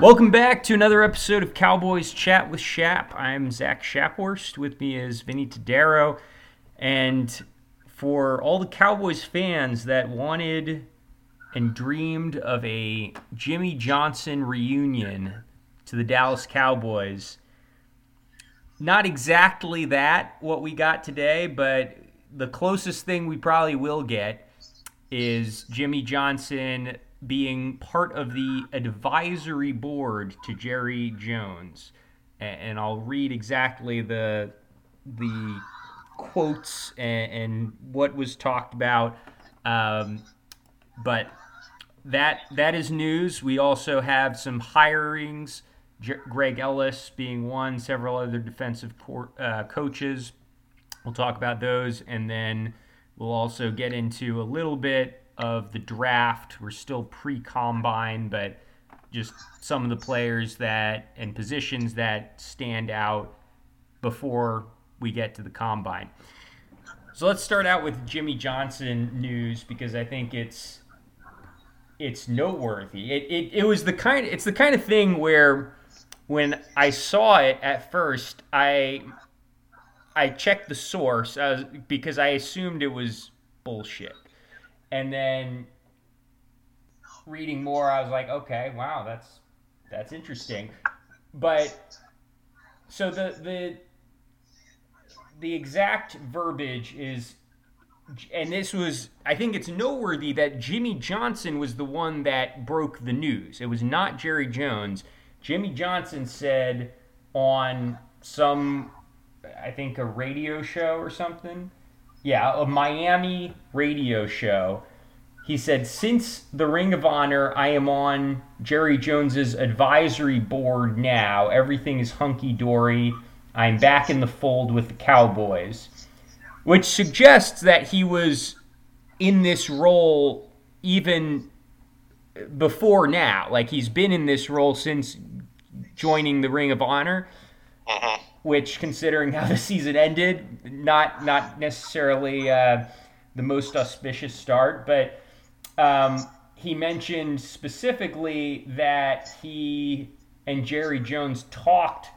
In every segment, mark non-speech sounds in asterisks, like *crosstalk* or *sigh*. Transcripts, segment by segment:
Welcome back to another episode of Cowboys Chat with Shap. I'm Zach Shaphorst. With me is Vinny Tadaro. And for all the Cowboys fans that wanted and dreamed of a Jimmy Johnson reunion to the Dallas Cowboys, not exactly that what we got today, but the closest thing we probably will get is Jimmy Johnson being part of the advisory board to Jerry Jones. And I'll read exactly the the quotes and, and what was talked about. Um, but that that is news. We also have some hirings. J- Greg Ellis being one, several other defensive co- uh, coaches. We'll talk about those, and then we'll also get into a little bit of the draft. We're still pre combine, but just some of the players that and positions that stand out before we get to the combine. So let's start out with Jimmy Johnson news because I think it's it's noteworthy. It, it, it was the kind it's the kind of thing where when I saw it at first, I I checked the source uh, because I assumed it was bullshit. And then reading more, I was like, okay, wow, that's that's interesting. But so the the the exact verbiage is and this was I think it's noteworthy that Jimmy Johnson was the one that broke the news. It was not Jerry Jones. Jimmy Johnson said on some I think a radio show or something yeah, a Miami radio show. He said, Since the Ring of Honor, I am on Jerry Jones's advisory board now. Everything is hunky dory. I'm back in the fold with the Cowboys. Which suggests that he was in this role even before now. Like he's been in this role since joining the Ring of Honor. Mm-hmm which, considering how the season ended, not not necessarily uh, the most auspicious start. But um, he mentioned specifically that he and Jerry Jones talked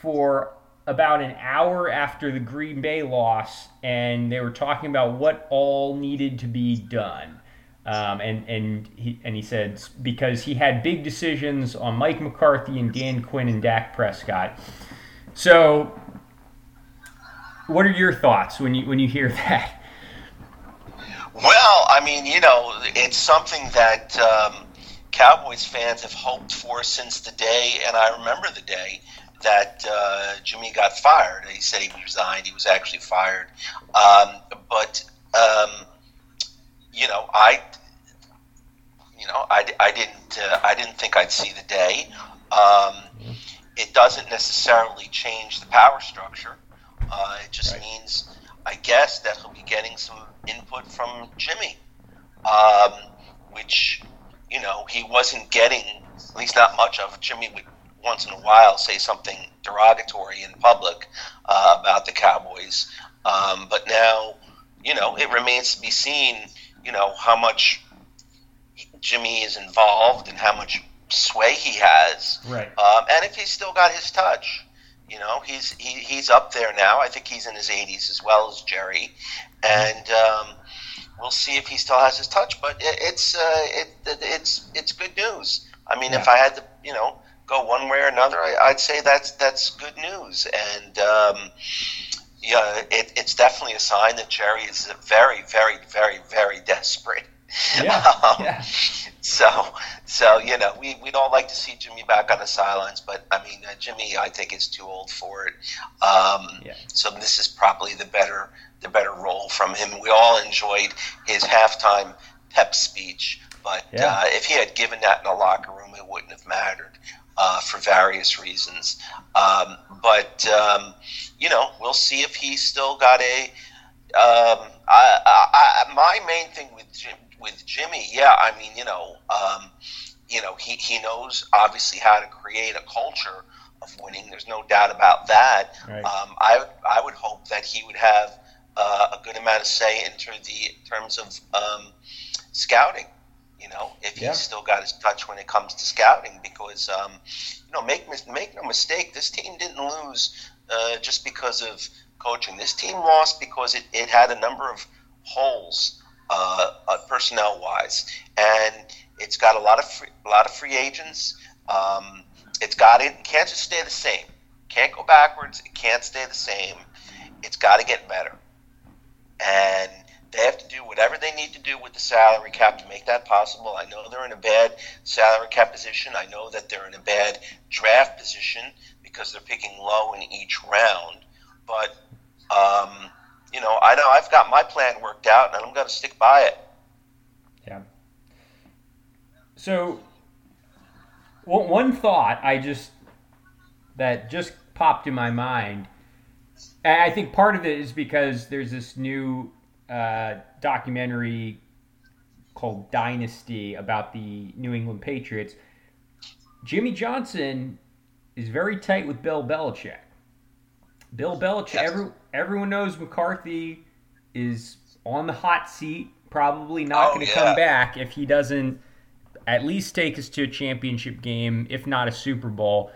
for about an hour after the Green Bay loss, and they were talking about what all needed to be done. Um, and and he and he said because he had big decisions on Mike McCarthy and Dan Quinn and Dak Prescott. So, what are your thoughts when you when you hear *laughs* that? Well, I mean, you know, it's something that um, Cowboys fans have hoped for since the day, and I remember the day that uh, Jimmy got fired. He said he resigned; he was actually fired. Um, but um, you know, I, you know, I, I didn't uh, I didn't think I'd see the day. Um, it doesn't necessarily change the power structure. Uh, it just right. means, I guess, that he'll be getting some input from Jimmy, um, which, you know, he wasn't getting, at least not much of. Jimmy would once in a while say something derogatory in public uh, about the Cowboys. Um, but now, you know, it remains to be seen, you know, how much Jimmy is involved and how much sway he has. Right. Um, and if he's still got his touch, you know, he's he, he's up there now. I think he's in his 80s as well as Jerry, and um, we'll see if he still has his touch. But it, it's uh, it, it's it's good news. I mean, yeah. if I had to, you know, go one way or another, I, would say that's that's good news. And um, yeah, it, it's definitely a sign that Jerry is very, very, very, very desperate. Yeah. *laughs* um, yeah. So, so you know, we we don't like to see Jimmy back on the sidelines, but I mean, uh, Jimmy, I think is too old for it. Um, yeah. So this is probably the better the better role from him. We all enjoyed his halftime pep speech, but yeah. uh, if he had given that in the locker room, it wouldn't have mattered. Uh, for various reasons, um, but um, you know we'll see if he's still got a. Um, I, I, my main thing with Jim, with Jimmy, yeah, I mean, you know, um, you know, he, he knows obviously how to create a culture of winning. There's no doubt about that. Right. Um, I I would hope that he would have uh, a good amount of say into the terms of um, scouting. You know, if Yeah. he's still got his touch when it comes to scouting, because um, you know, make make no mistake, this team didn't lose uh, just because of coaching. This team lost because it, it had a number of holes, uh, uh, personnel wise, and it's got a lot of free, a lot of free agents. Um, it's got it can't just stay the same. Can't go backwards. It can't stay the same. It's got to get better, and they have to do whatever they need to do with the salary cap to make that possible. I know they're in a bad salary cap position. I know that they're in a bad draft position because they're picking low in each round. But um, you know, I know I've got my plan worked out, and I'm going to stick by it. Yeah. So, one one thought I just that just popped in my mind. And I think part of it is because there's this new uh, documentary called Dynasty about the New England Patriots. Jimmy Johnson is very tight with Bill Belichick. Bill Belichick, Yes. every, everyone knows McCarthy is on the hot seat, probably not Oh, going to yeah. come back if he doesn't at least take us to a championship game, if not a Super Bowl.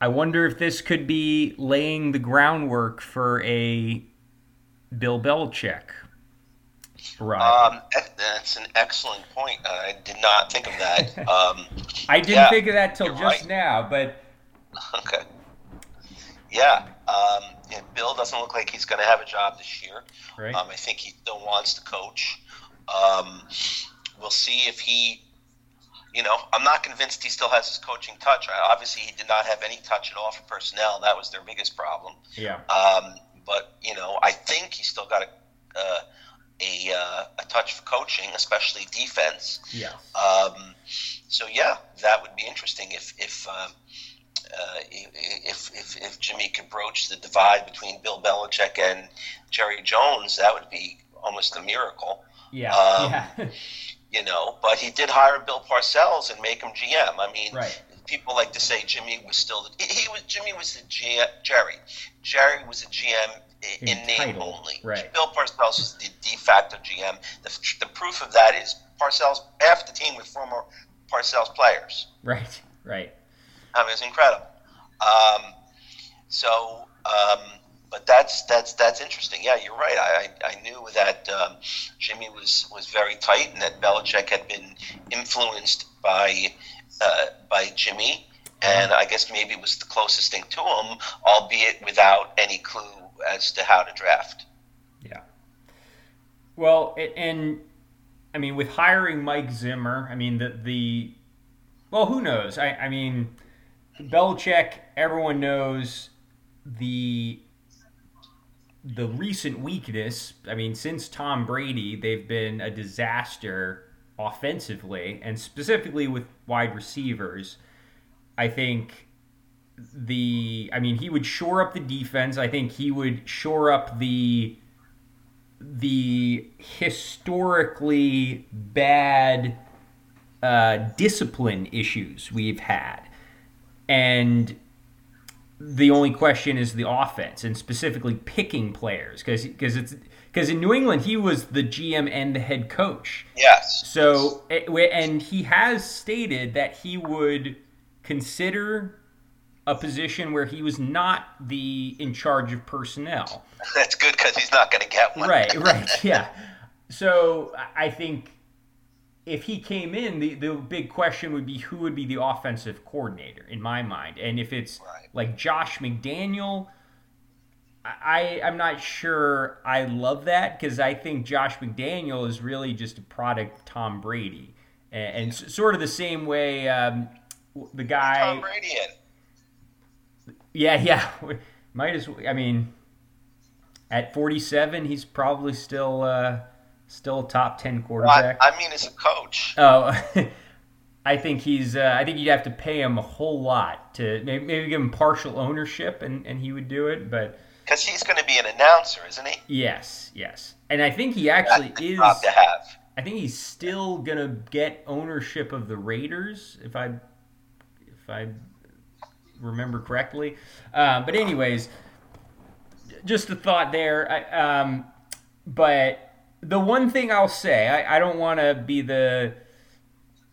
I wonder if this could be laying the groundwork for a Bill Belichick run. Um, that's an excellent point. I did not think of that. *laughs* Um, I didn't yeah, think of that till just right. now, but *laughs* okay. Yeah. Um, and Bill doesn't look like he's going to have a job this year. right, Um, I think he still wants to coach. Um, we'll see if he, you know, I'm not convinced he still has his coaching touch. I, obviously, he did not have any touch at all for personnel. That was their biggest problem. yeah, Um, but you know, I think he's still got a uh, a, uh, a touch for coaching, especially defense. yes, Um, so yeah, that would be interesting if if um, uh, if, if if Jimmy could broach the divide between Bill Belichick and Jerry Jones. That would be almost a miracle. yeah, um, yeah, *laughs* You know, but he did hire Bill Parcells and make him GM. I mean, right, people like to say Jimmy was still the, he was Jimmy was the G, Jerry. Jerry was a GM in, In name title, only. right. Bill Parcells was the de facto GM. The, the proof of that is Parcells half the team with former Parcells players. right, right. I mean, it's incredible. Um, so, um, but that's that's that's interesting. Yeah, you're right. I, I, knew that um, Jimmy was, was very tight, and that Belichick had been influenced by uh, by Jimmy, and I guess maybe it was the closest thing to him, albeit without any clue as to how to draft. Yeah. Well, a- and I mean, with hiring Mike Zimmer, I mean the the well, who knows? I I mean, Belichick. Everyone knows the the recent weakness. I mean, since Tom Brady, they've been a disaster offensively, and specifically with wide receivers. I think the I mean he would shore up the defense. I think he would shore up the the historically bad uh, discipline issues we've had, and the only question is the offense and specifically picking players because because it's because in New England he was the GM and the head coach. Yes. So, and he has stated that he would consider a position where he was not the in charge of personnel. *laughs* that's good because he's not going to get one. Right, right, yeah. So I- I think if he came in, the, the big question would be who would be the offensive coordinator in my mind, and if it's Right. like Josh McDaniel. I, I'm not sure I love that because I think Josh McDaniel is really just a product of Tom Brady. And, and s- sort of the same way um, the guy. Tom Brady in. Yeah, *laughs* yeah. Might as well. I mean, at 47, he's probably still uh, still top 10 Well, I, quarterback. I mean, as a coach. oh, *laughs* I think he's. Uh, I think you'd have to pay him a whole lot to maybe, maybe give him partial ownership, and, and he would do it. But Because he's going to be an announcer, isn't he? yes, yes, and I think he actually is. job to have. I think he's still gonna get ownership of the Raiders, if I if I remember correctly. Um, but anyways, just a thought there. I, um, but the one thing I'll say, I, I don't want to be the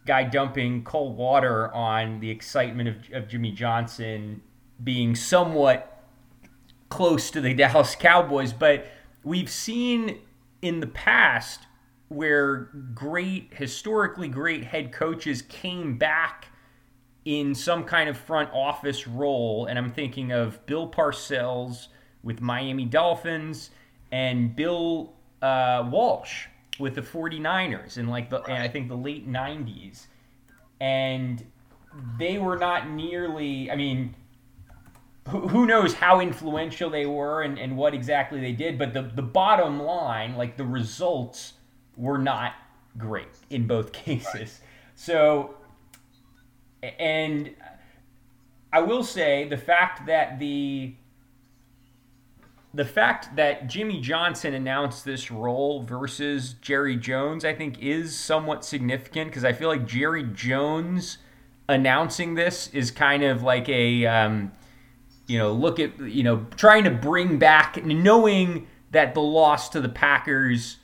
guy dumping cold water on the excitement of, of Jimmy Johnson being somewhat close to the *laughs* Dallas Cowboys, but we've seen in the past where great, historically great head coaches came back in some kind of front office role. And I'm thinking of Bill Parcells with Miami Dolphins and Bill uh, Walsh with the 49ers in like the and I think the late 90s. And they were not nearly, I mean, who, who knows how influential they were and, and what exactly they did, but the, the bottom line, like the results, were not great in both *laughs* cases. Right. So, and I will say the fact that the the fact that Jimmy Johnson announced this role versus Jerry Jones, I think, is somewhat significant because I feel like Jerry Jones announcing this is kind of like a, um, you know, look at, you know, trying to bring back, knowing that the loss to the Packers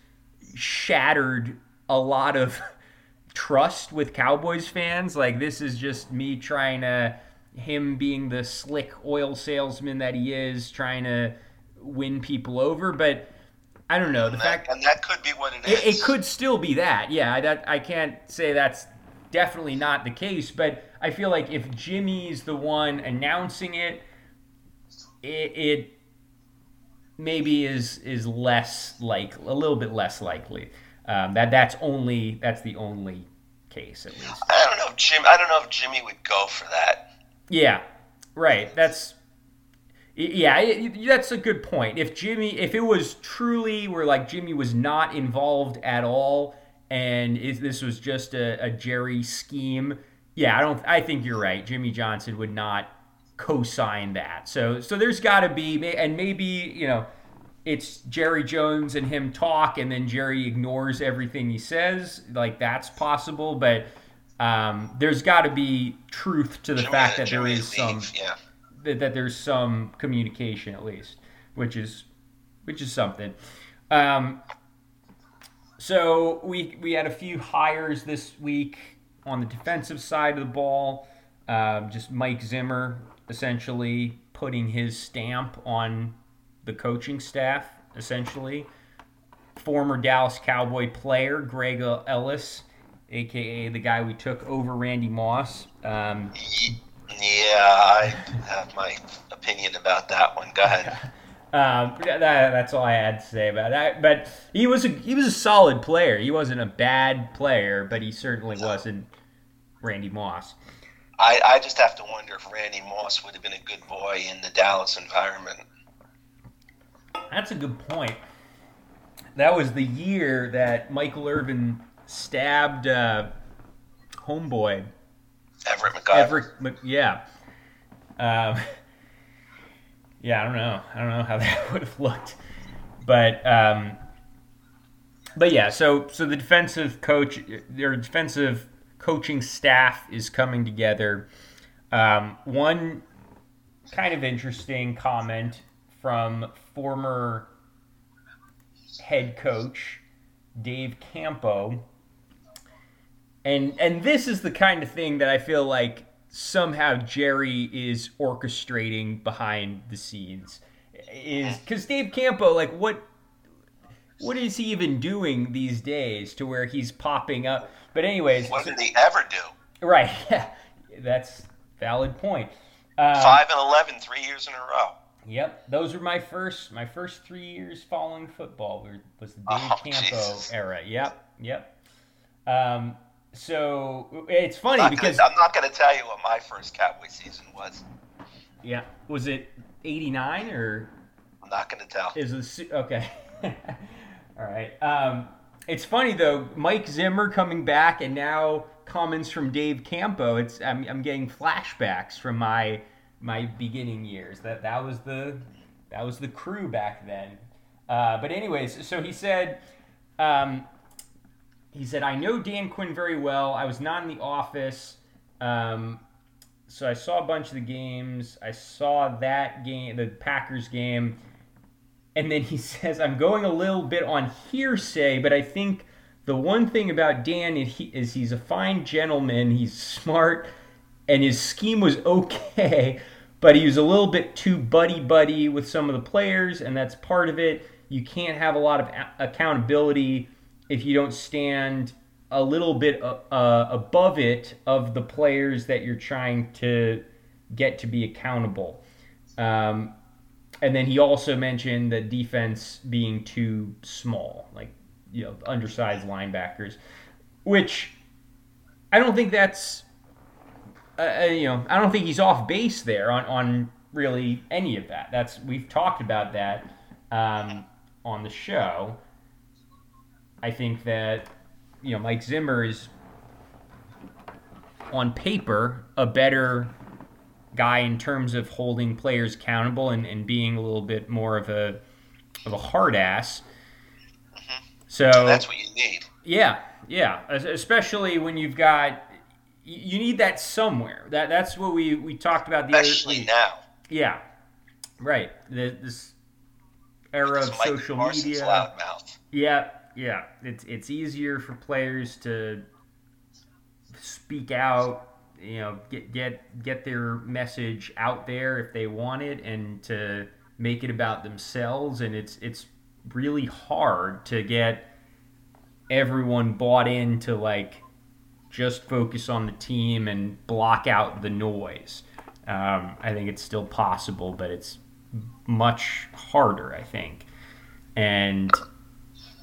shattered a lot of *laughs* trust with Cowboys fans. Like, this is just me trying to, him being the slick oil salesman that he is, trying to win people over, but I don't know the and fact that, and that could be what it is. It, it could still be that. Yeah, that I can't say that's definitely not the case, but I feel like if Jimmy's the one announcing it, it, it maybe is is less like a little bit less likely. Um, that that's only that's the only case at least. I don't know if Jim. I don't know if Jimmy would go for that. Yeah, right. That's yeah, that's a good point. If Jimmy, if it was truly where like Jimmy was not involved at all, and this was just a, a Jerry scheme, yeah, I don't. I think you're right. Jimmy Johnson would not co-sign that. So, so there's got to be, and maybe you know, it's Jerry Jones and him talk, and then Jerry ignores everything he says. Like that's possible, but um, there's got to be truth to the Jimmy, fact that Jimmy there is some. Yeah that, that there's some communication at least, which is which is something. Um, so we we had a few hires this week on the defensive side of the ball. Uh, just Mike Zimmer essentially putting his stamp on the coaching staff. Essentially, former Dallas Cowboy player Greg Ellis, aka the guy we took over Randy Moss. Um, yeah, I have my opinion about that one. Go ahead. *laughs* Um, that, that's all I had to say about that. But he was a he was a solid player. He wasn't a bad player, but he certainly no. wasn't Randy Moss. I, I just have to wonder if Randy Moss would have been a good boy in the Dallas environment. That's a good point. That was the year that Michael Irvin stabbed uh, Homeboy Everett McIver. Everett, yeah. Um, *laughs* yeah, I don't know. I don't know how *laughs* that would have looked, but um, but yeah. So so the defensive coach, their defensive coaching staff is coming together. Um, one kind of interesting comment from former head coach Dave Campo and and this is the kind of thing that I feel like somehow Jerry is orchestrating behind the scenes. Is because Dave Campo, like what what is he even doing these days to where he's popping up? But anyways, what did he ever do? Right, *laughs* yeah, that's valid point. Um, Five and 11, three years in a row. Yep, those were my first my first three years following football. Was the Dave oh, Campo Jesus. era? Yep, yep. Um, so it's funny I'm because gonna, I'm not going to tell you what my first Cowboy season was. Yeah, was it '89 or? I'm not going to tell. Is it okay? *laughs* All right. Um, it's funny though, Mike Zimmer coming back, and now comments from Dave Campo. It's I'm, I'm getting flashbacks from my my beginning years. That that was the that was the crew back then. Uh, but anyways, so he said. Um, he said, I know Dan Quinn very well. I was not in the office. Um, so I saw a bunch of the games. I saw that game, the Packers game. and then he *laughs* says, I'm going a little bit on hearsay, but I think the one thing about Dan is, he, is he's a fine gentleman, he's smart, and his scheme was *laughs* okay, but he was a little bit too buddy buddy with some of the players, and that's part of it. You can't have a lot of accountability if you don't stand a little bit uh, uh, above it of the players that you're trying to get to be accountable. Um, and then he also mentioned the defense being too small, like you know, undersized linebackers, which I don't think that's uh, uh, you know, I don't think he's off base there on, on really any of that. That's we've talked about that um, on the show. I think that you know Mike Zimmer is on paper a better guy in terms of holding players accountable and, and being a little bit more of a of a hard ass. Mm-hmm. So that's what you need. Yeah, yeah, especially when you've got you need that somewhere. That that's what we we talked about the especially other, now. Yeah, right. The, this era of social media. Loudmouth. Yeah, yeah. It's it's easier for players to speak out. You know, get get get their message out there if they want it, and to make it about themselves. And it's it's really hard to get everyone bought into like just focus on the team and block out the noise. Um, I think it's still possible, but it's much harder, I think. And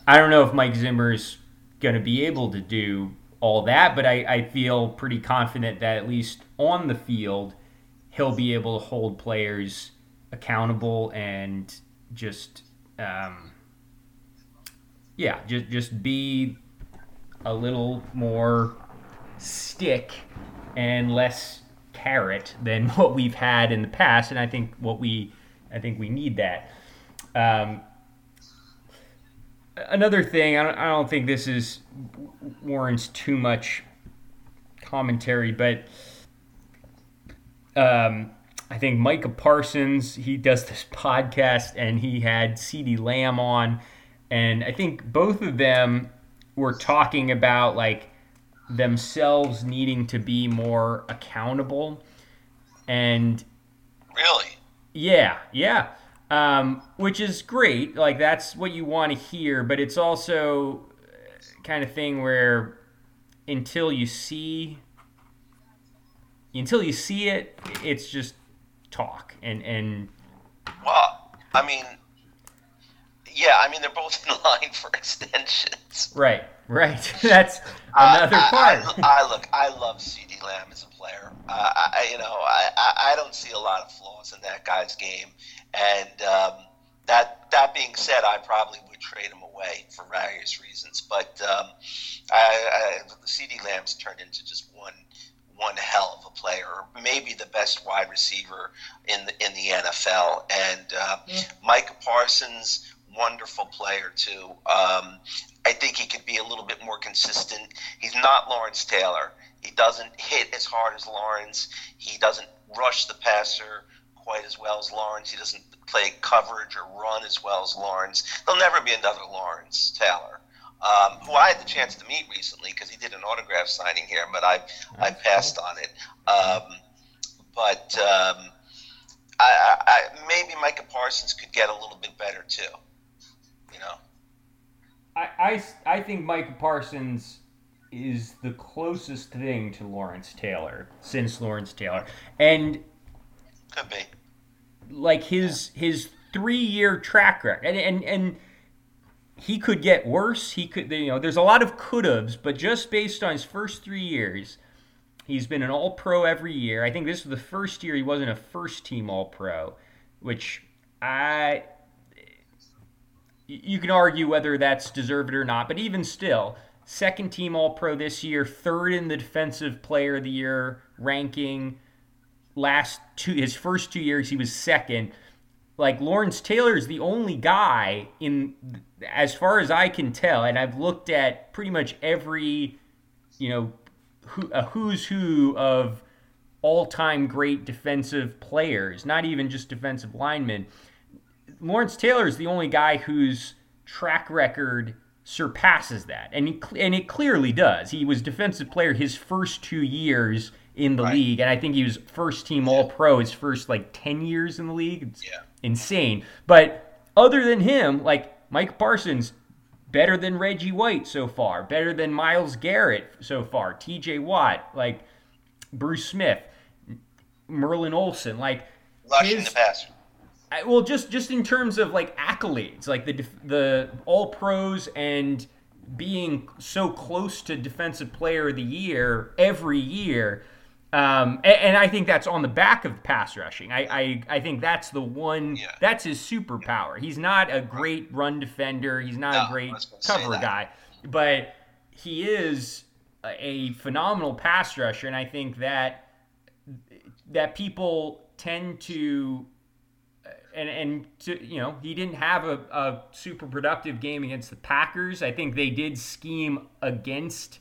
I don't know if Mike Zimmer's going to be able to do all that, but I, I feel pretty confident that at least on the field, he'll be able to hold players accountable and just, um, yeah, just just be a little more stick and less carrot than *laughs* what we've had in the past, and I think what we I think we need that. Um, another thing, I don't, I don't think this is warrants too much commentary, but um, I think Micah Parsons he does this *laughs* podcast, and he had CeeDee Lamb on, and I think both of them were talking about like themselves needing to be more accountable and really? Yeah yeah um, which is great like that's what you want to hear but it's also kind of thing where until you see until you see it it's just talk and and well i mean yeah i mean they're both *laughs* in line for extensions. Right Right. *laughs* That's another uh, part. I, I, look. I love CeeDee Lamb as a player. Uh, I, you know, I, I don't see a lot of flaws in that guy's game, and um, that that being said, I probably would trade him away for various reasons. But um, I, I, CeeDee Lamb's turned into just one one hell of a player, maybe the best wide receiver in the in the NFL. And uh, yeah. Micah Parsons, wonderful player too. Um, I think he could be a little bit more consistent. He's not Lawrence Taylor. He doesn't hit as hard as Lawrence. He doesn't rush the passer quite as well as Lawrence. He doesn't play coverage or run as well as Lawrence. There'll never be another Lawrence Taylor. Um, who I had the chance to meet recently because he did an autograph signing here, but I I passed on it. Um, but um, I, I, maybe Micah Parsons could get a little bit better too. You know. I, I, I think Micah Parsons is the closest thing to Lawrence Taylor since Lawrence Taylor, and could be like his his three year track record, and and and he could get worse. He could, you know, there's a lot of could haves, but just based on his first three years, he's been an All Pro every year. I think this was the first year he wasn't a first team All Pro, which I you can argue whether that's deserved or not, but even still, second team All Pro this year, third in the Defensive Player of the Year ranking. Last two, his first two years, he was second. Like Lawrence Taylor is the only guy in, as far as I can tell, and I've looked at pretty much every, you know, who, a who's who of all-time great defensive players, not even just defensive linemen Lawrence Taylor is the only guy whose track record surpasses that, and he, and it clearly does. He was defensive player his first two years in the right. league, and I think he was first team All Pro his first like ten years in the league. It's yeah. insane. But other than him, like Mike Parsons, better than Reggie White so far, better than Myles Garrett so far, T.J. Watt, like Bruce Smith, Merlin Olsen, like rushing his, the passer. I, well, just just in terms of like accolades, like the the All Pros and being so close to Defensive Player of the Year every year. Um, and, and, I think that's on the back of pass rushing. I, I, I think that's the one. Yeah. That's his superpower. He's not a great run defender. He's not no, a great cover guy, but he is a phenomenal pass rusher. And I think that that people tend to and and to, you know he didn't have a, a super productive game against the Packers. I think they did scheme against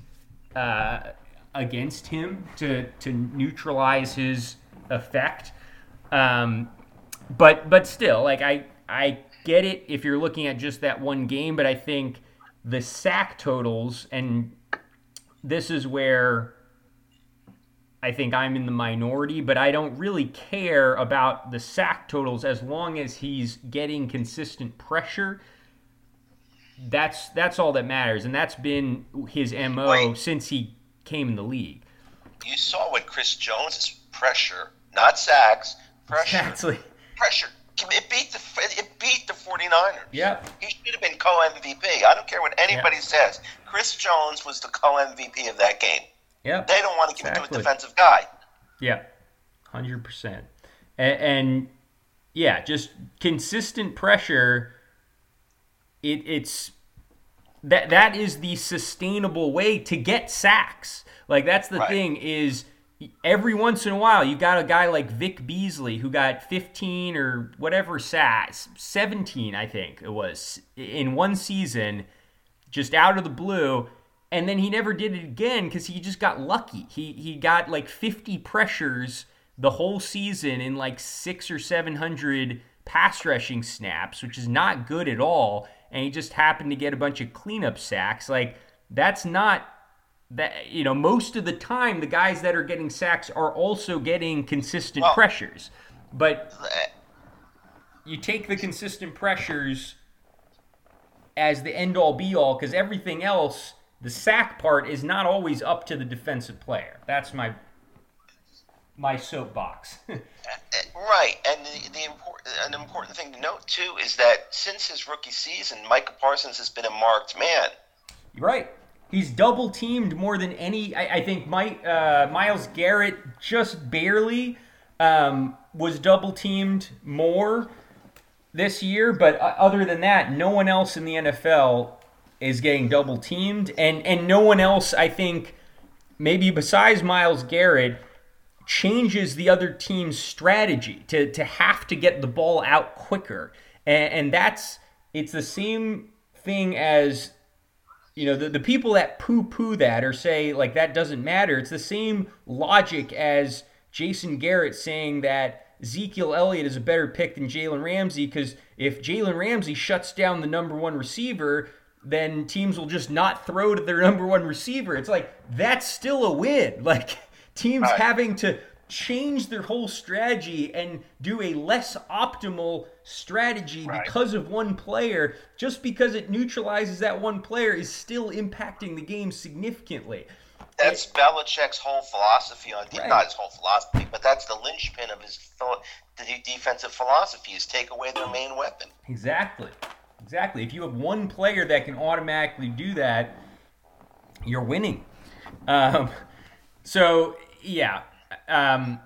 uh, against him to to neutralize his effect. Um, but but still, like I I get it if you're looking at just that one game, but I think the sack totals and this is where I think I'm in the minority, but I don't really care about the sack totals as long as he's getting consistent pressure. That's that's all that matters, and that's been his mo Wait. since he came in the league. You saw what Chris Jones' pressure, not sacks, pressure, exactly. pressure. It beat the it beat the 49ers. Yeah. He should have been co MVP. I don't care what anybody says. Chris Jones was the co MVP of that game. Yeah. They don't want to give exactly. it to a defensive guy. Yeah. 100%. And, and yeah, just consistent pressure it, it's that that is the sustainable way to get sacks. Like that's the right. thing is every once in a while you got a guy like Vic Beasley who got 15 or whatever sacks, 17 I think it was in one season just out of the blue and then he never did it again because he just got lucky. He he got like 50 pressures the whole season in like six or seven hundred pass rushing snaps, which is not good at all. And he just happened to get a bunch of cleanup sacks. Like that's not that you know most of the time the guys that are getting sacks are also getting consistent well, pressures, but eh, you take the consistent pressures as the end all be all because everything else the sack part is not always up to the defensive player. That's my my soapbox. *laughs* right, and the, the important an important thing to note too is that since his rookie season, Micah Parsons has been a marked man. Right. He's double teamed more than any. I, I think Mike, uh, Myles Garrett just barely um, was double teamed more this year, but uh, other than that, no one else in the NFL is getting double teamed, and and no one else, I think, maybe besides Myles Garrett, changes the other team's strategy to to have to get the ball out quicker, and, and that's it's the same thing as you know the, the people that poo poo that or say like that doesn't matter. It's the same logic as Jason Garrett saying that. Ezekiel Elliott is a better pick than Jalen Ramsey because if Jalen Ramsey shuts down the number one receiver, then teams will just not throw to their number one receiver. It's like that's still a win. *laughs* Like teams right. having to change their whole strategy and do a less optimal strategy right. because of one player, just because it neutralizes that one player, is still impacting the game significantly. That's Belichick's whole philosophy on right. not his whole philosophy, but that's the linchpin of his the defensive philosophy is take away their main weapon. Exactly. Exactly. If you have one player that can automatically do that, you're winning. Um, so yeah, um,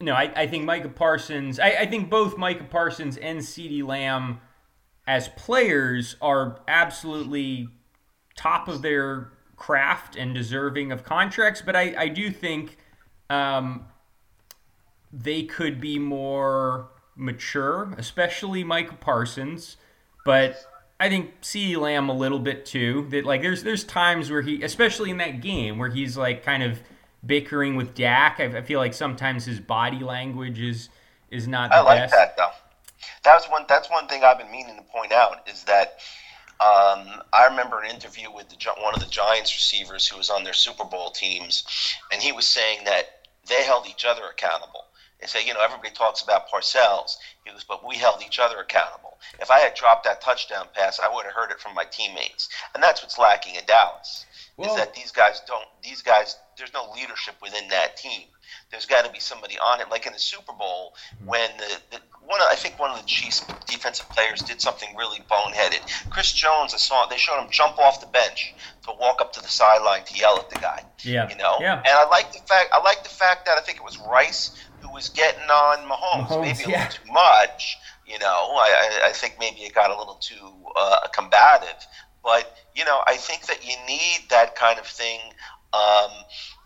no, I, I, think Micah Parsons. I, I, think both Micah Parsons and CeeDee Lamb, as players, are absolutely top of their craft and deserving of contracts. But I, I do think um, they could be more mature, especially Michael Parsons, but I think CeeDee Lamb a little bit too. That like there's there's times where he, especially in that game, where he's like kind of bickering with Dak. I, I feel like sometimes his body language is is not the I like best. that though. That's one. That's one thing I've been meaning to point out is that um, I remember an interview with the, one of the Giants receivers who was on their Super Bowl teams, and he was saying that they held each other accountable. They say, you know, everybody talks about Parcells. He goes, but we held each other accountable. If I had dropped that touchdown pass, I would have heard it from my teammates, and that's what's lacking in Dallas. Well, is that these guys don't? These guys, there's no leadership within that team there's got to be somebody on it. Like in the Super Bowl, mm-hmm. when the, the one, I think one of the Chiefs defensive players did something really boneheaded. Chris Jones, I saw they showed him jump off the bench to walk up to the sideline to yell at the guy. Yeah, you know. Yeah. And I like the fact I like the fact that I think it was Rice who was getting on Mahomes, Mahomes maybe a yeah. little too much. You know, I, I think maybe it got a little too uh, combative. But you know, I think that you need that kind of thing um,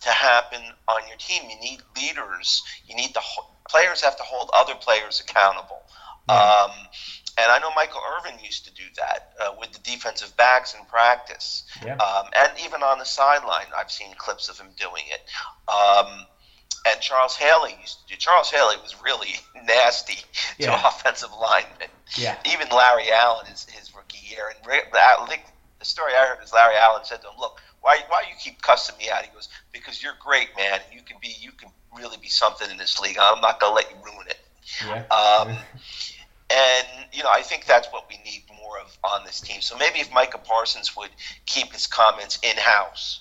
to happen on your team. You need leaders. You need the players have to hold other players accountable. Um, and I know Michael Irvin used to do that uh, with the defensive backs in practice, yeah. um, and even on the sideline. I've seen clips of him doing it. Um, and Charles Haley used to do. Charles Haley was really *laughs* nasty yeah. to offensive linemen. Yeah. Even Larry Allen his, his rookie year, and I think the story I heard is Larry Allen said to him, "Look, why why you keep cussing me out?" He goes, "Because you're great, man. You can be you can really be something in this league. I'm not gonna let you ruin it." Yeah. Um, *laughs* and you know, I think that's what we need more of on this team. So maybe if Micah Parsons would keep his comments in house,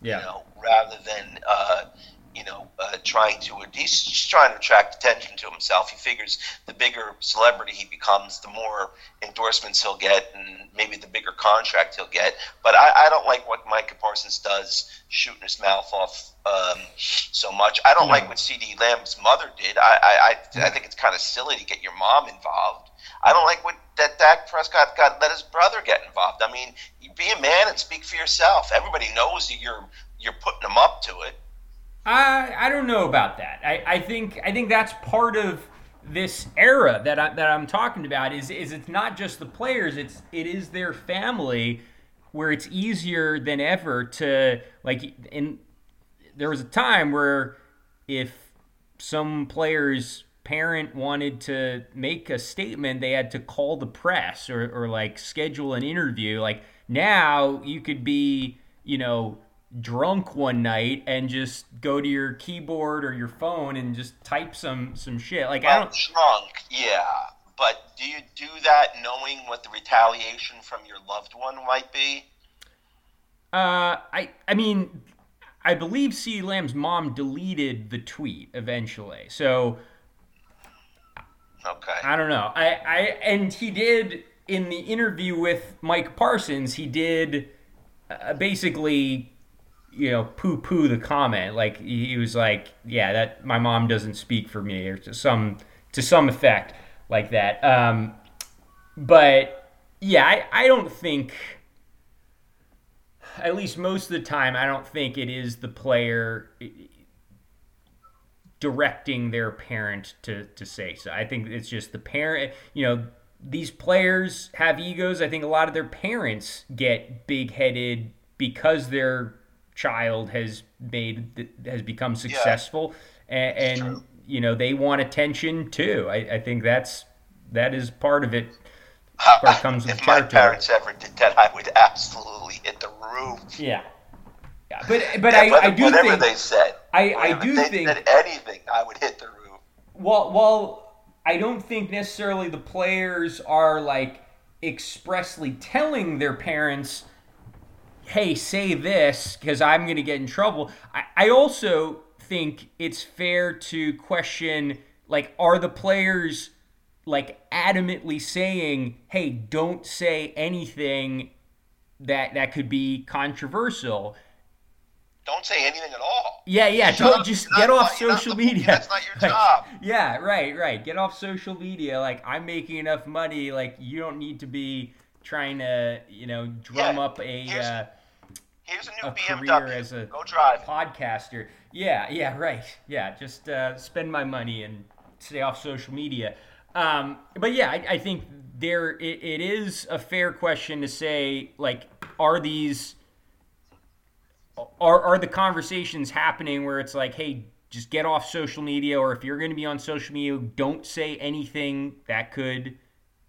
yeah. you know, rather than uh, you know, uh, trying to, he's just trying to attract attention to himself. He figures the bigger celebrity he becomes, the more endorsements he'll get, and maybe the bigger contract he'll get. But I, I don't like what Micah Parsons does, shooting his mouth off um, so much. I don't like what CeeDee Lamb's mother did. I, I, I, I think it's kind of silly to get your mom involved. I don't like what that Dak Prescott got let his brother get involved. I mean, be a man and speak for yourself. Everybody knows that you're you're putting them up to it. I I don't know about that. I, I think I think that's part of this era that I, that I'm talking about is is it's not just the players it's it is their family where it's easier than ever to like in there was a time where if some player's parent wanted to make a statement they had to call the press or, or like schedule an interview like now you could be you know drunk one night and just go to your keyboard or your phone and just type some some shit. Like well, I don't drunk, yeah. But do you do that knowing what the retaliation from your loved one might be? Uh, I I mean, I believe C. Lamb's mom deleted the tweet eventually. So okay, I don't know. I I and he did in the interview with Mike Parsons. He did uh, basically you know, poo poo the comment. Like he was like, yeah, that my mom doesn't speak for me, or to some to some effect like that. Um, but yeah, I, I don't think. At least most of the time, I don't think it is the player directing their parent to, to say so. I think it's just the parent, you know, these players have egos. I think a lot of their parents get big headed because they're child has made has become successful, yeah, and, and you know they want attention too. I, I, think that's that is part of it. It comes if my parents ever did that, I would absolutely hit the roof. Yeah. Yeah, but but yeah, I, whatever, I do whatever think they said. I, I do they think said anything, I would hit the roof. Well, well, I don't think necessarily the players are like expressly telling their parents hey, say this because I'm going to get in trouble. I, I also think it's fair to question like, are the players like adamantly saying, hey, don't say anything that that could be controversial? Don't say anything at all. Yeah, yeah. Shut don't up. just get off social the, media. That's not your *laughs* like, job. Yeah, right, right. Get off social media. Like I'm making enough money. Like you don't need to be trying to, you know, drum yeah, up a. Uh, Here's a new a BMW. career as a Go drive. podcaster. Yeah, yeah, right. Yeah, just uh, spend my money and stay off social media. Um, but yeah, I, I think there it, it is a fair question to say like, are these are are the conversations happening where it's like, hey, just get off social media, or if you're going to be on social media, don't say anything that could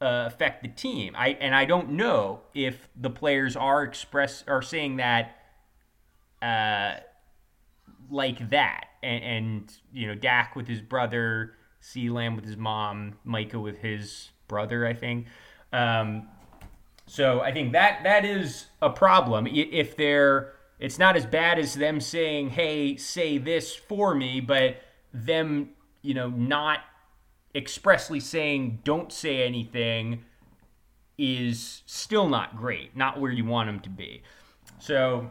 uh, affect the team. I and I don't know if the players are express are saying that uh, like that, and, and you know Dak with his brother, CeeDee Lamb with his mom, Micah with his brother, I think. Um, so I think that that is a problem. If they're, it's not as bad as them saying, "Hey, say this for me," but them, you know, not expressly saying don't say anything is still not great, not where you want them to be. So,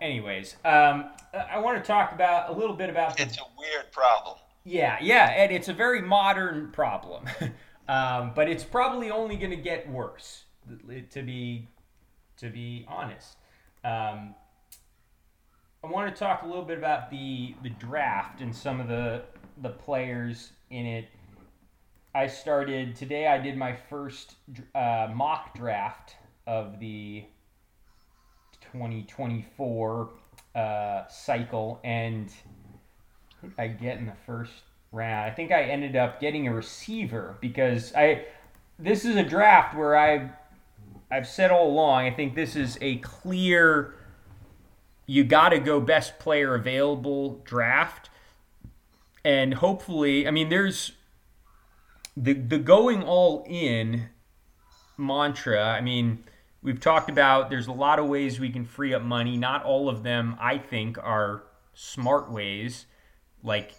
anyways, um, I want to talk about a little bit about. The, it's a weird problem. Yeah, yeah, and it's a very modern problem, *laughs* um, but it's probably only going to get worse. To be, to be honest. Um, I want to talk a little bit about the the draft and some of the the players in it. I started today. I did my first uh, mock draft of the 2024 uh, cycle, and who did I get in the first round? I think I ended up getting a receiver because I. This is a draft where I, I've said all along. I think this is a clear. You got to go best player available draft and hopefully, I mean, there's the the going all in mantra. I mean, we've talked about there's a lot of ways we can free up money. Not all of them, I think, are smart ways, like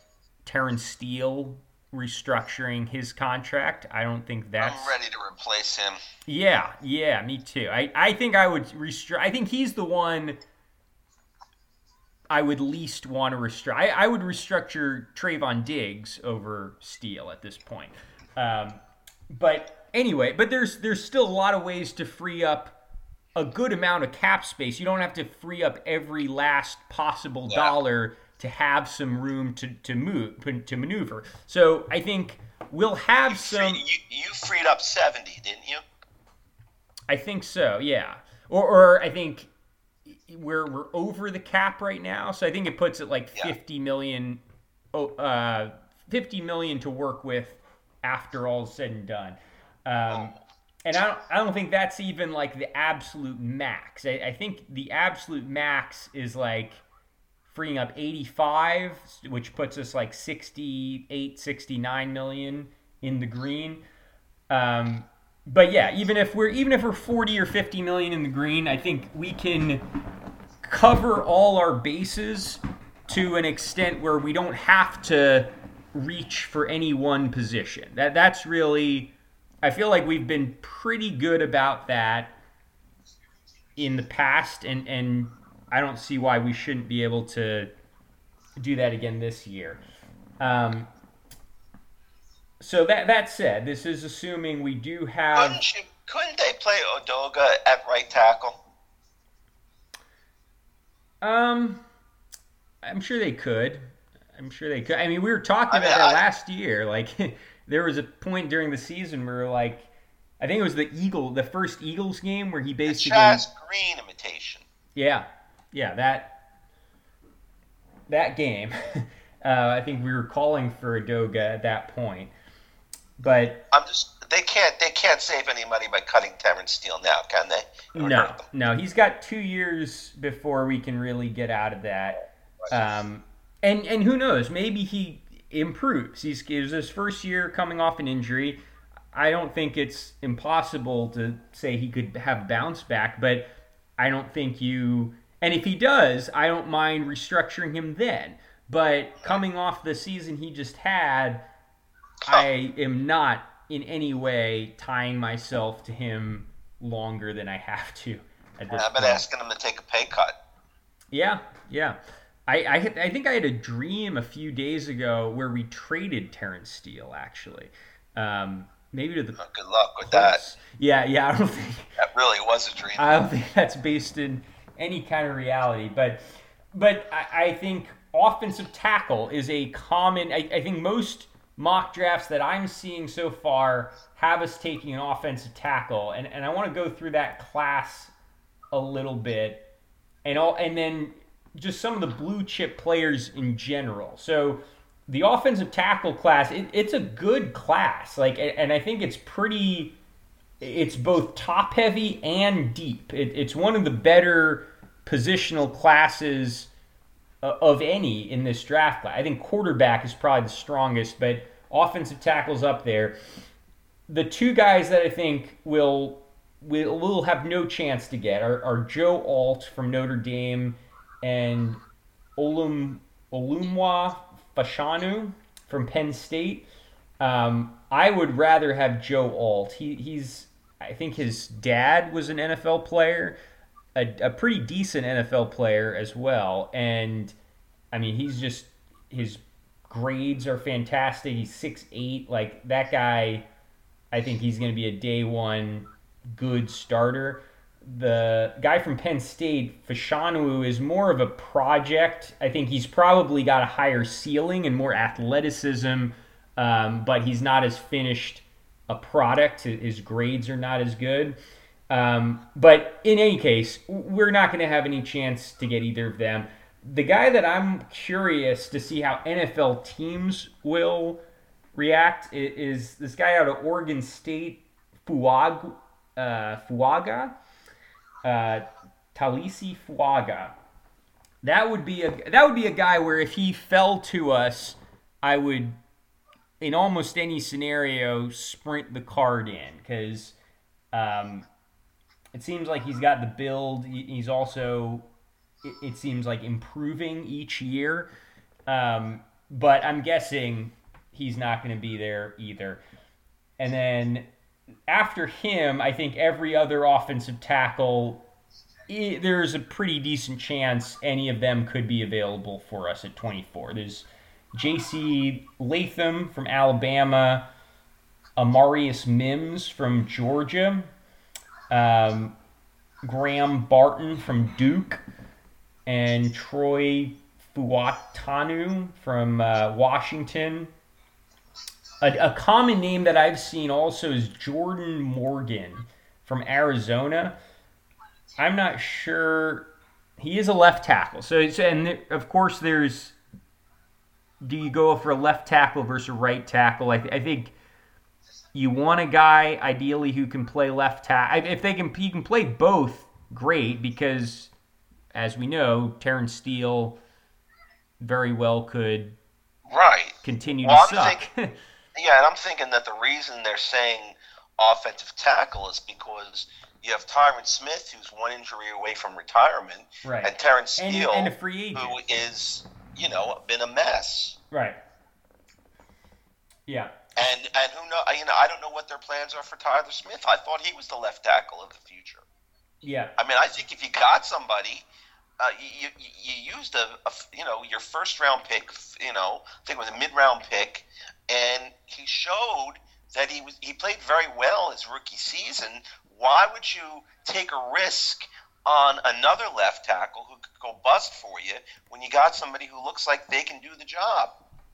Terence Steele restructuring his contract. I don't think that's. I'm ready to replace him. Yeah, yeah, me too. I, I think I would restructure. I think he's the one I would least want to restructure. I, I, would restructure Trevon Diggs over Steele at this point. Um, but anyway, but there's there's still a lot of ways to free up a good amount of cap space. You don't have to free up every last possible yeah. dollar to have some room to to move to maneuver. So I think we'll have you some. Freed, you, you freed up seventy, didn't you? I think so. Yeah. Or, or I think we're we're over the cap right now, so I think it puts it like yeah. 50 million, oh, uh, 50 million to work with after all's said and done. Um, and I don't, I don't think that's even like the absolute max. I, I think the absolute max is like freeing up 85, which puts us like 68, 69 million in the green. Um, but yeah, even if we're even if we're 40 or 50 million in the green, I think we can cover all our bases to an extent where we don't have to reach for any one position. That that's really I feel like we've been pretty good about that in the past and and I don't see why we shouldn't be able to do that again this year. Um, so that that said, this is assuming we do have. Couldn't, couldn't they play Edoga at right tackle? Um, I'm sure they could. I'm sure they could. I mean, we were talking I mean, about that I, last year. Like, *laughs* there was a point during the season where, like, I think it was the Eagle, the first Eagles game where he basically. Chaz Green imitation. Yeah, yeah, that that game. *laughs* uh, I think we were calling for Edoga at that point, but I'm just they can't they can't save any money by cutting Terence Steele now, can they? no, no. He's got two years before we can really get out of that. Um, and and who knows? Maybe he improves. He's it was his first year coming off an injury. I don't think it's impossible to say he could have bounce back, but I don't think you. And if he does, I don't mind restructuring him then. But coming off the season he just had, I am not in any way tying myself to him longer than I have to. At this I've been point. asking him to take a pay cut. Yeah, yeah. I, I, I think I had a dream a few days ago where we traded Terence Steele actually. Um, maybe to the oh, good luck with Colts. that. Yeah, yeah. I don't think *laughs* that really was a dream. I don't think that's based in any kind of reality, but but I, I think offensive tackle is a common. I, I think most mock drafts that I'm seeing so far have us taking an offensive tackle, and, and I want to go through that class a little bit, and all, and then just some of the blue chip players in general. So the offensive tackle class, it, it's a good class. Like, and I think it's pretty. It's both top heavy and deep. It, it's one of the better positional classes of any in this draft class. I think quarterback is probably the strongest, but offensive tackles up there. The two guys that I think will will, will have no chance to get are, are Joe Alt from Notre Dame and Olum Olumwa Fashanu from Penn State. Um, I would rather have Joe Alt. He, he's I think his dad was an NFL player, a, a pretty decent NFL player as well, and I mean he's just his grades are fantastic. He's six eight. Like that guy, I think he's going to be a day one good starter. The guy from Penn State, Fashanu, is more of a project. I think he's probably got a higher ceiling and more athleticism, um, but he's not as finished a product. His grades are not as good. Um, but in any case, we're not going to have any chance to get either of them. The guy that I'm curious to see how NFL teams will react is, this guy out of Oregon State, Fuag, uh, Fuaga, uh, Taliese Fuaga. That would be a that would be a guy where if he fell to us, I would, in almost any scenario, sprint the card in because um, it seems like he's got the build. He's also, it, seems like improving each year. Um, but I'm guessing he's not going to be there either. And then after him, I think every other offensive tackle, there's a pretty decent chance any of them could be available for us at 24. There's J.C. Latham from Alabama, Amarius Mims from Georgia, um, Graham Barton from Duke, and Troy Fautanu from uh, Washington. A, a, common name that I've seen also is Jordan Morgan from Arizona. I'm not sure. He is a left tackle. So, and of course, there's. Do you go for a left tackle versus a right tackle? I, I think you want a guy ideally who can play left tackle. If they can, he can play both. Great, because as we know, Terence Steele very well could right continue well, to I'm suck. Yeah, and I'm thinking that the reason they're saying offensive tackle is because you have Tyron Smith, who's one injury away from retirement, right. and Terence Steele, and, and a free agent. who is, you know, been a mess. Right. Yeah. And and who know? You know, I don't know what their plans are for Tyler Smith. I thought he was the left tackle of the future. Yeah. I mean, I think if you got somebody, uh, you, you, you used a, a, you know your first round pick. You know, I think it was a mid round pick and he showed that he was he played very well his rookie season. Why would you take a risk on another left tackle who could go bust for you when you got somebody who looks like they can do the job?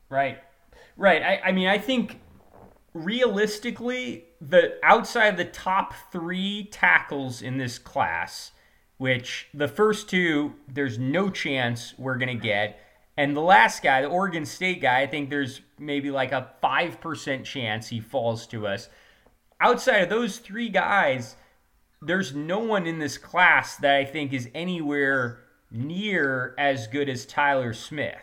Right, right. I, I mean, I think realistically, the outside of the top three tackles in this class, which the first two, there's no chance we're gonna get. And the last guy, the Oregon State guy, I think there's maybe like a 5% chance he falls to us. Outside of those three guys, there's no one in this class that I think is anywhere near as good as Tyler Smith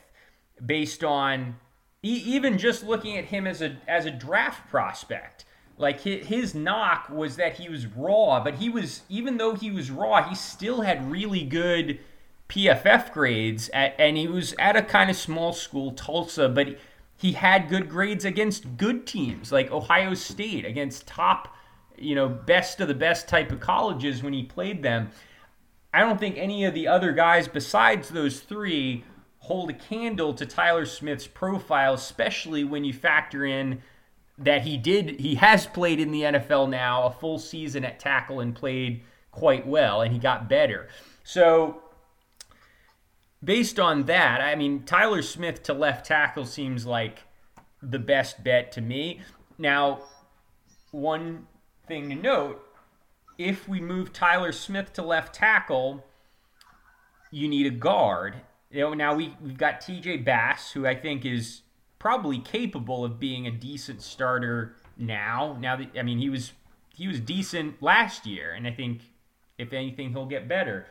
based on even just looking at him as a as a draft prospect. Like his knock was that he was raw, but he was even though he was raw, he still had really good PFF grades, at, and he was at a kind of small school, Tulsa, but he had good grades against good teams like Ohio State, against top, you know, best of the best type of colleges when he played them. I don't think any of the other guys besides those three hold a candle to Tyler Smith's profile, especially when you factor in that he did he has played in the NFL now a full season at tackle and played quite well and he got better. So based on that, I mean, Tyler Smith to left tackle seems like the best bet to me. Now, one thing to note if we move Tyler Smith to left tackle, you need a guard. You know, now we, we've got TJ Bass, who I think is probably capable of being a decent starter now. Now that I mean he was he was decent last year, and I think if anything he'll get better.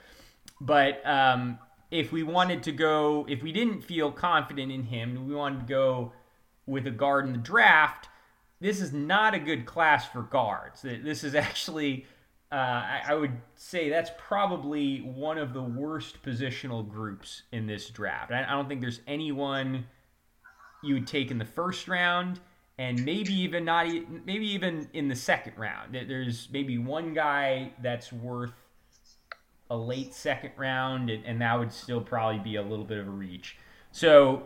But um, if we wanted to go, if we didn't feel confident in him, we wanted to go with a guard in the draft. This is not a good class for guards. This is actually, uh, I, I would say that's probably one of the worst positional groups in this draft. I, I don't think there's anyone you would take in the first round and maybe even not maybe even in the second round there's maybe one guy that's worth a late second round and, and that would still probably be a little bit of a reach so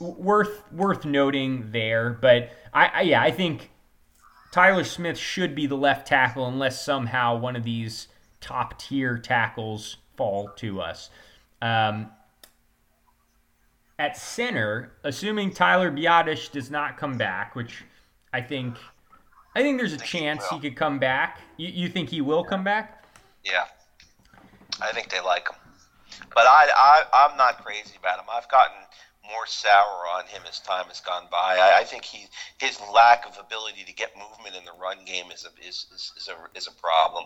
worth worth noting there but I, I yeah i think tyler smith should be the left tackle unless somehow one of these top tier tackles fall to us um, at center, assuming Tyler Biadasz does not come back, which I think I think there's a chance he, he, could come back. You, you think he will come back? Yeah, I think they like him, but I, I I'm not crazy about him. I've gotten more sour on him as time has gone by. I, I think he his lack of ability to get movement in the run game is a is, is, is a is a problem.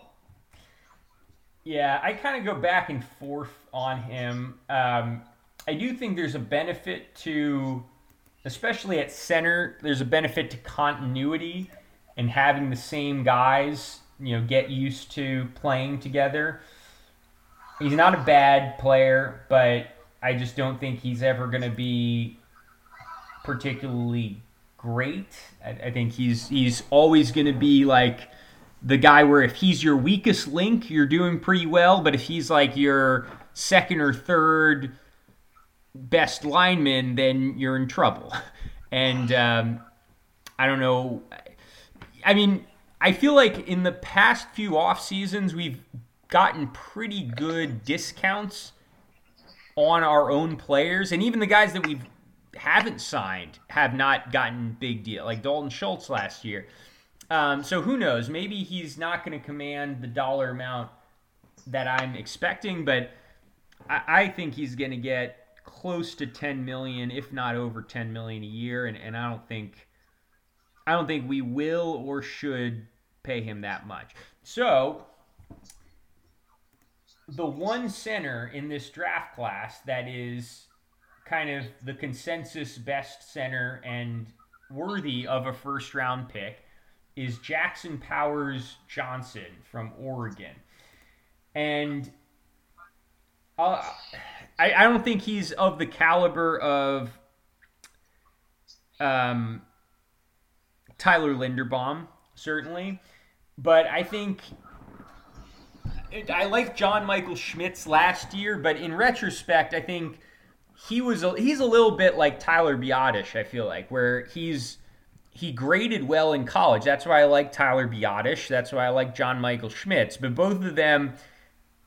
Yeah, I kind of go back and forth on him. Um, I do think there's a benefit to, especially at center, there's a benefit to continuity and having the same guys, you know, get used to playing together. He's not a bad player, but I just don't think he's ever going to be particularly great. I, I, think he's he's always going to be like the guy where if he's your weakest link, you're doing pretty well, but if he's like your second or third best lineman, then you're in trouble. *laughs* And um, I don't know. I mean, I feel like in the past few off seasons, we've gotten pretty good discounts on our own players, and even the guys that we haven't signed have not gotten big deal, like Dalton Schultz last year. Um, so who knows? Maybe he's not going to command the dollar amount that I'm expecting, but I, I think he's going to get close to 10 million, if not over 10 million a year, and, and I don't think I don't think we will or should pay him that much. So the one center in this draft class that is kind of the consensus best center and worthy of a first round pick is Jackson Powers Johnson from Oregon. And uh, I, I don't think he's of the caliber of um, Tyler Linderbaum, certainly. But I think I like John Michael Schmitz last year, but in retrospect, I think he was a, he's a little bit like Tyler Biadasz. I feel like where he's he graded well in college. That's why I like Tyler Biadasz. That's why I like John Michael Schmitz. But both of them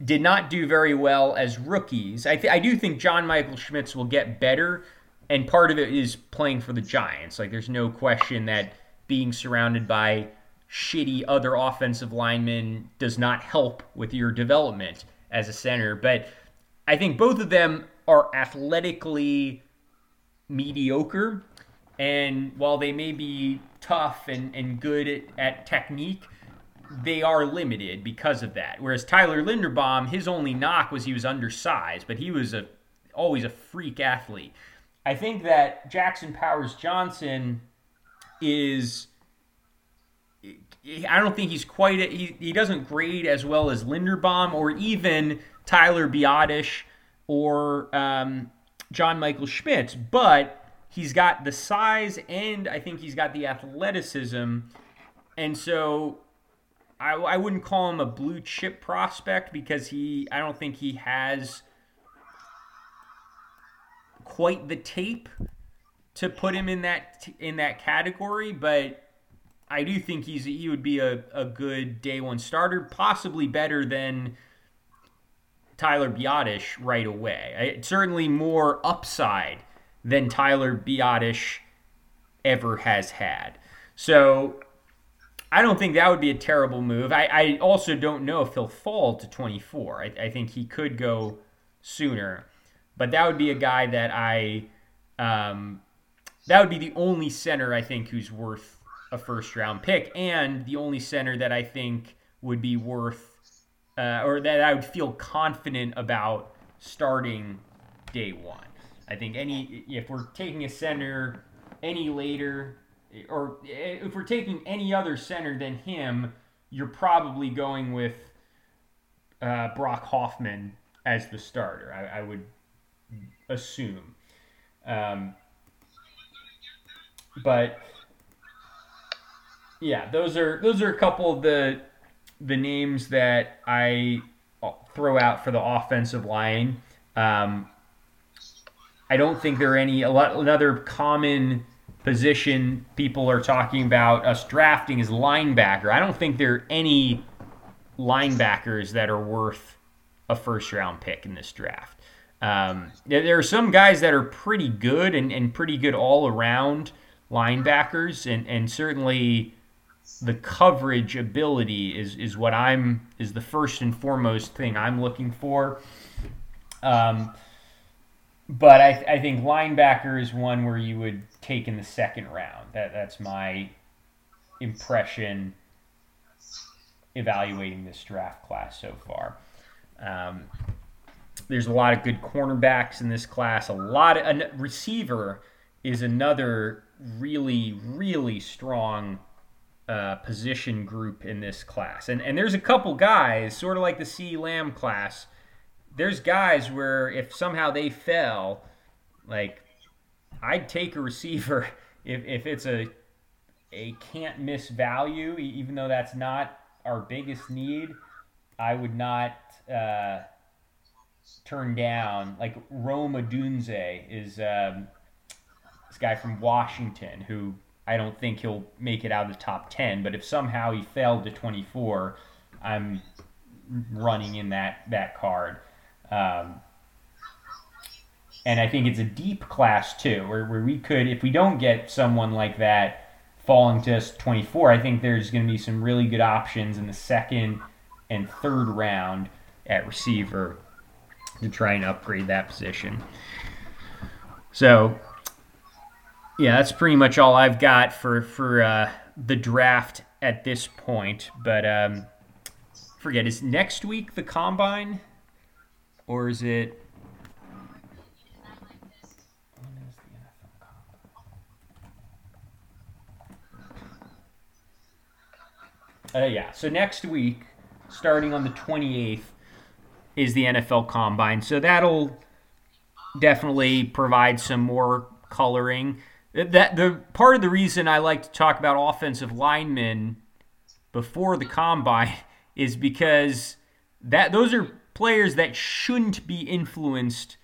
did not do very well as rookies. I, th- I do think John Michael Schmitz will get better, and part of it is playing for the Giants. Like, there's no question that being surrounded by shitty other offensive linemen does not help with your development as a center. But I think both of them are athletically mediocre. And while they may be tough and, and good at, at technique, they are limited because of that. Whereas Tyler Linderbaum, his only knock was he was undersized, but he was a always a freak athlete. I think that Jackson Powers Johnson is I don't think he's quite a, he, he doesn't grade as well as Linderbaum or even Tyler Biadasz or um, John Michael Schmitz, but he's got the size and I think he's got the athleticism. And so I, I wouldn't call him a blue chip prospect because he I don't think he has quite the tape to put him in that in that category, but I do think he's he would be a, a good day one starter, possibly better than Tyler Biadasz right away. I, certainly more upside than Tyler Biadasz ever has had. So I don't think that would be a terrible move. I, I also don't know if he'll fall to 24. I, I think he could go sooner. But that would be a guy that I, um, that would be the only center I think who's worth a first round pick, and the only center that I think would be worth, uh, or that I would feel confident about starting day one. I think any if we're taking a center any later, or if we're taking any other center than him, you're probably going with uh, Brock Hoffman as the starter. I, I would assume. Um, but yeah, those are those are a couple of the the names that I throw out for the offensive line. Um, I don't think there are any a lot another common position people are talking about us drafting is linebacker. I don't think there are any linebackers that are worth a first round pick in this draft. Um, there are some guys that are pretty good and, and pretty good all around linebackers, and, and certainly the coverage ability is, is what I'm is the first and foremost thing I'm looking for. Um, but I, I think linebacker is one where you would take in the second round. That that's my impression evaluating this draft class so far. Um, there's a lot of good cornerbacks in this class. A lot of a receiver is another really really strong uh, position group in this class, and and there's a couple guys sort of like the CeeDee Lamb class there's guys where if somehow they fell, like I'd take a receiver *laughs* if, if it's a a can't miss value, even though that's not our biggest need. I would not uh, turn down like Rome Odunze is um, this guy from Washington who I don't think he'll make it out of the top ten. But if somehow he failed to 24, I'm running in that that card. Um, and I think it's a deep class too, where, where we could, if we don't get someone like that falling to us 24, I think there's going to be some really good options in the second and third round at receiver to try and upgrade that position. So, yeah, that's pretty much all I've got for for uh, the draft at this point. But um, forget is next week the combine or is it? Uh, yeah. So next week, starting on the 28th, is the NFL Combine. So that'll definitely provide some more coloring. That the part of the reason I like to talk about offensive linemen before the combine *laughs* is because that those are players that shouldn't be influenced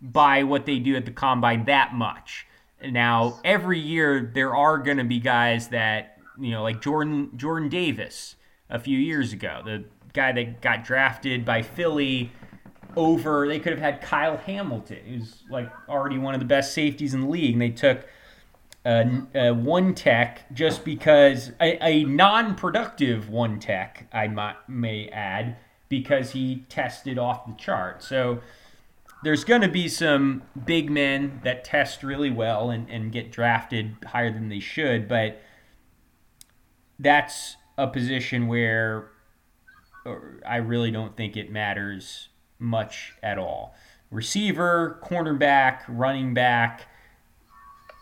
by what they do at the combine that much. Now, every year there are going to be guys that, you know, like Jordan Jordan Davis a few years ago, the guy that got drafted by Philly over they could have had Kyle Hamilton, who's like already one of the best safeties in the league, and they took Uh, a, a uh, one tech just because a, a non-productive one tech, I might, may add, because he tested off the chart. So there's going to be some big men that test really well and, and get drafted higher than they should, but that's a position where I really don't think it matters much at all. Receiver, cornerback, running back,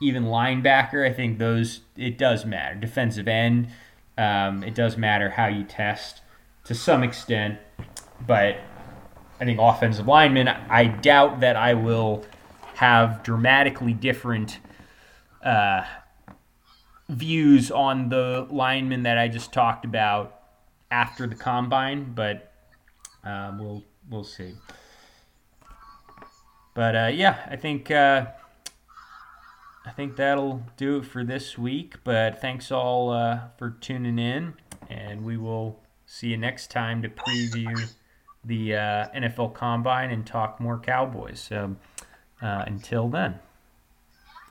even linebacker, I think those, it does matter. Defensive end, um, it does matter how you test to some extent. But I think offensive linemen, I doubt that I will have dramatically different uh, views on the linemen that I just talked about after the combine, but um, we'll we'll see. But uh, yeah, I think uh, I think that'll do it for this week. But thanks all uh, for tuning in, and we will see you next time to preview the uh, NFL Combine and talk more Cowboys. So uh, until then.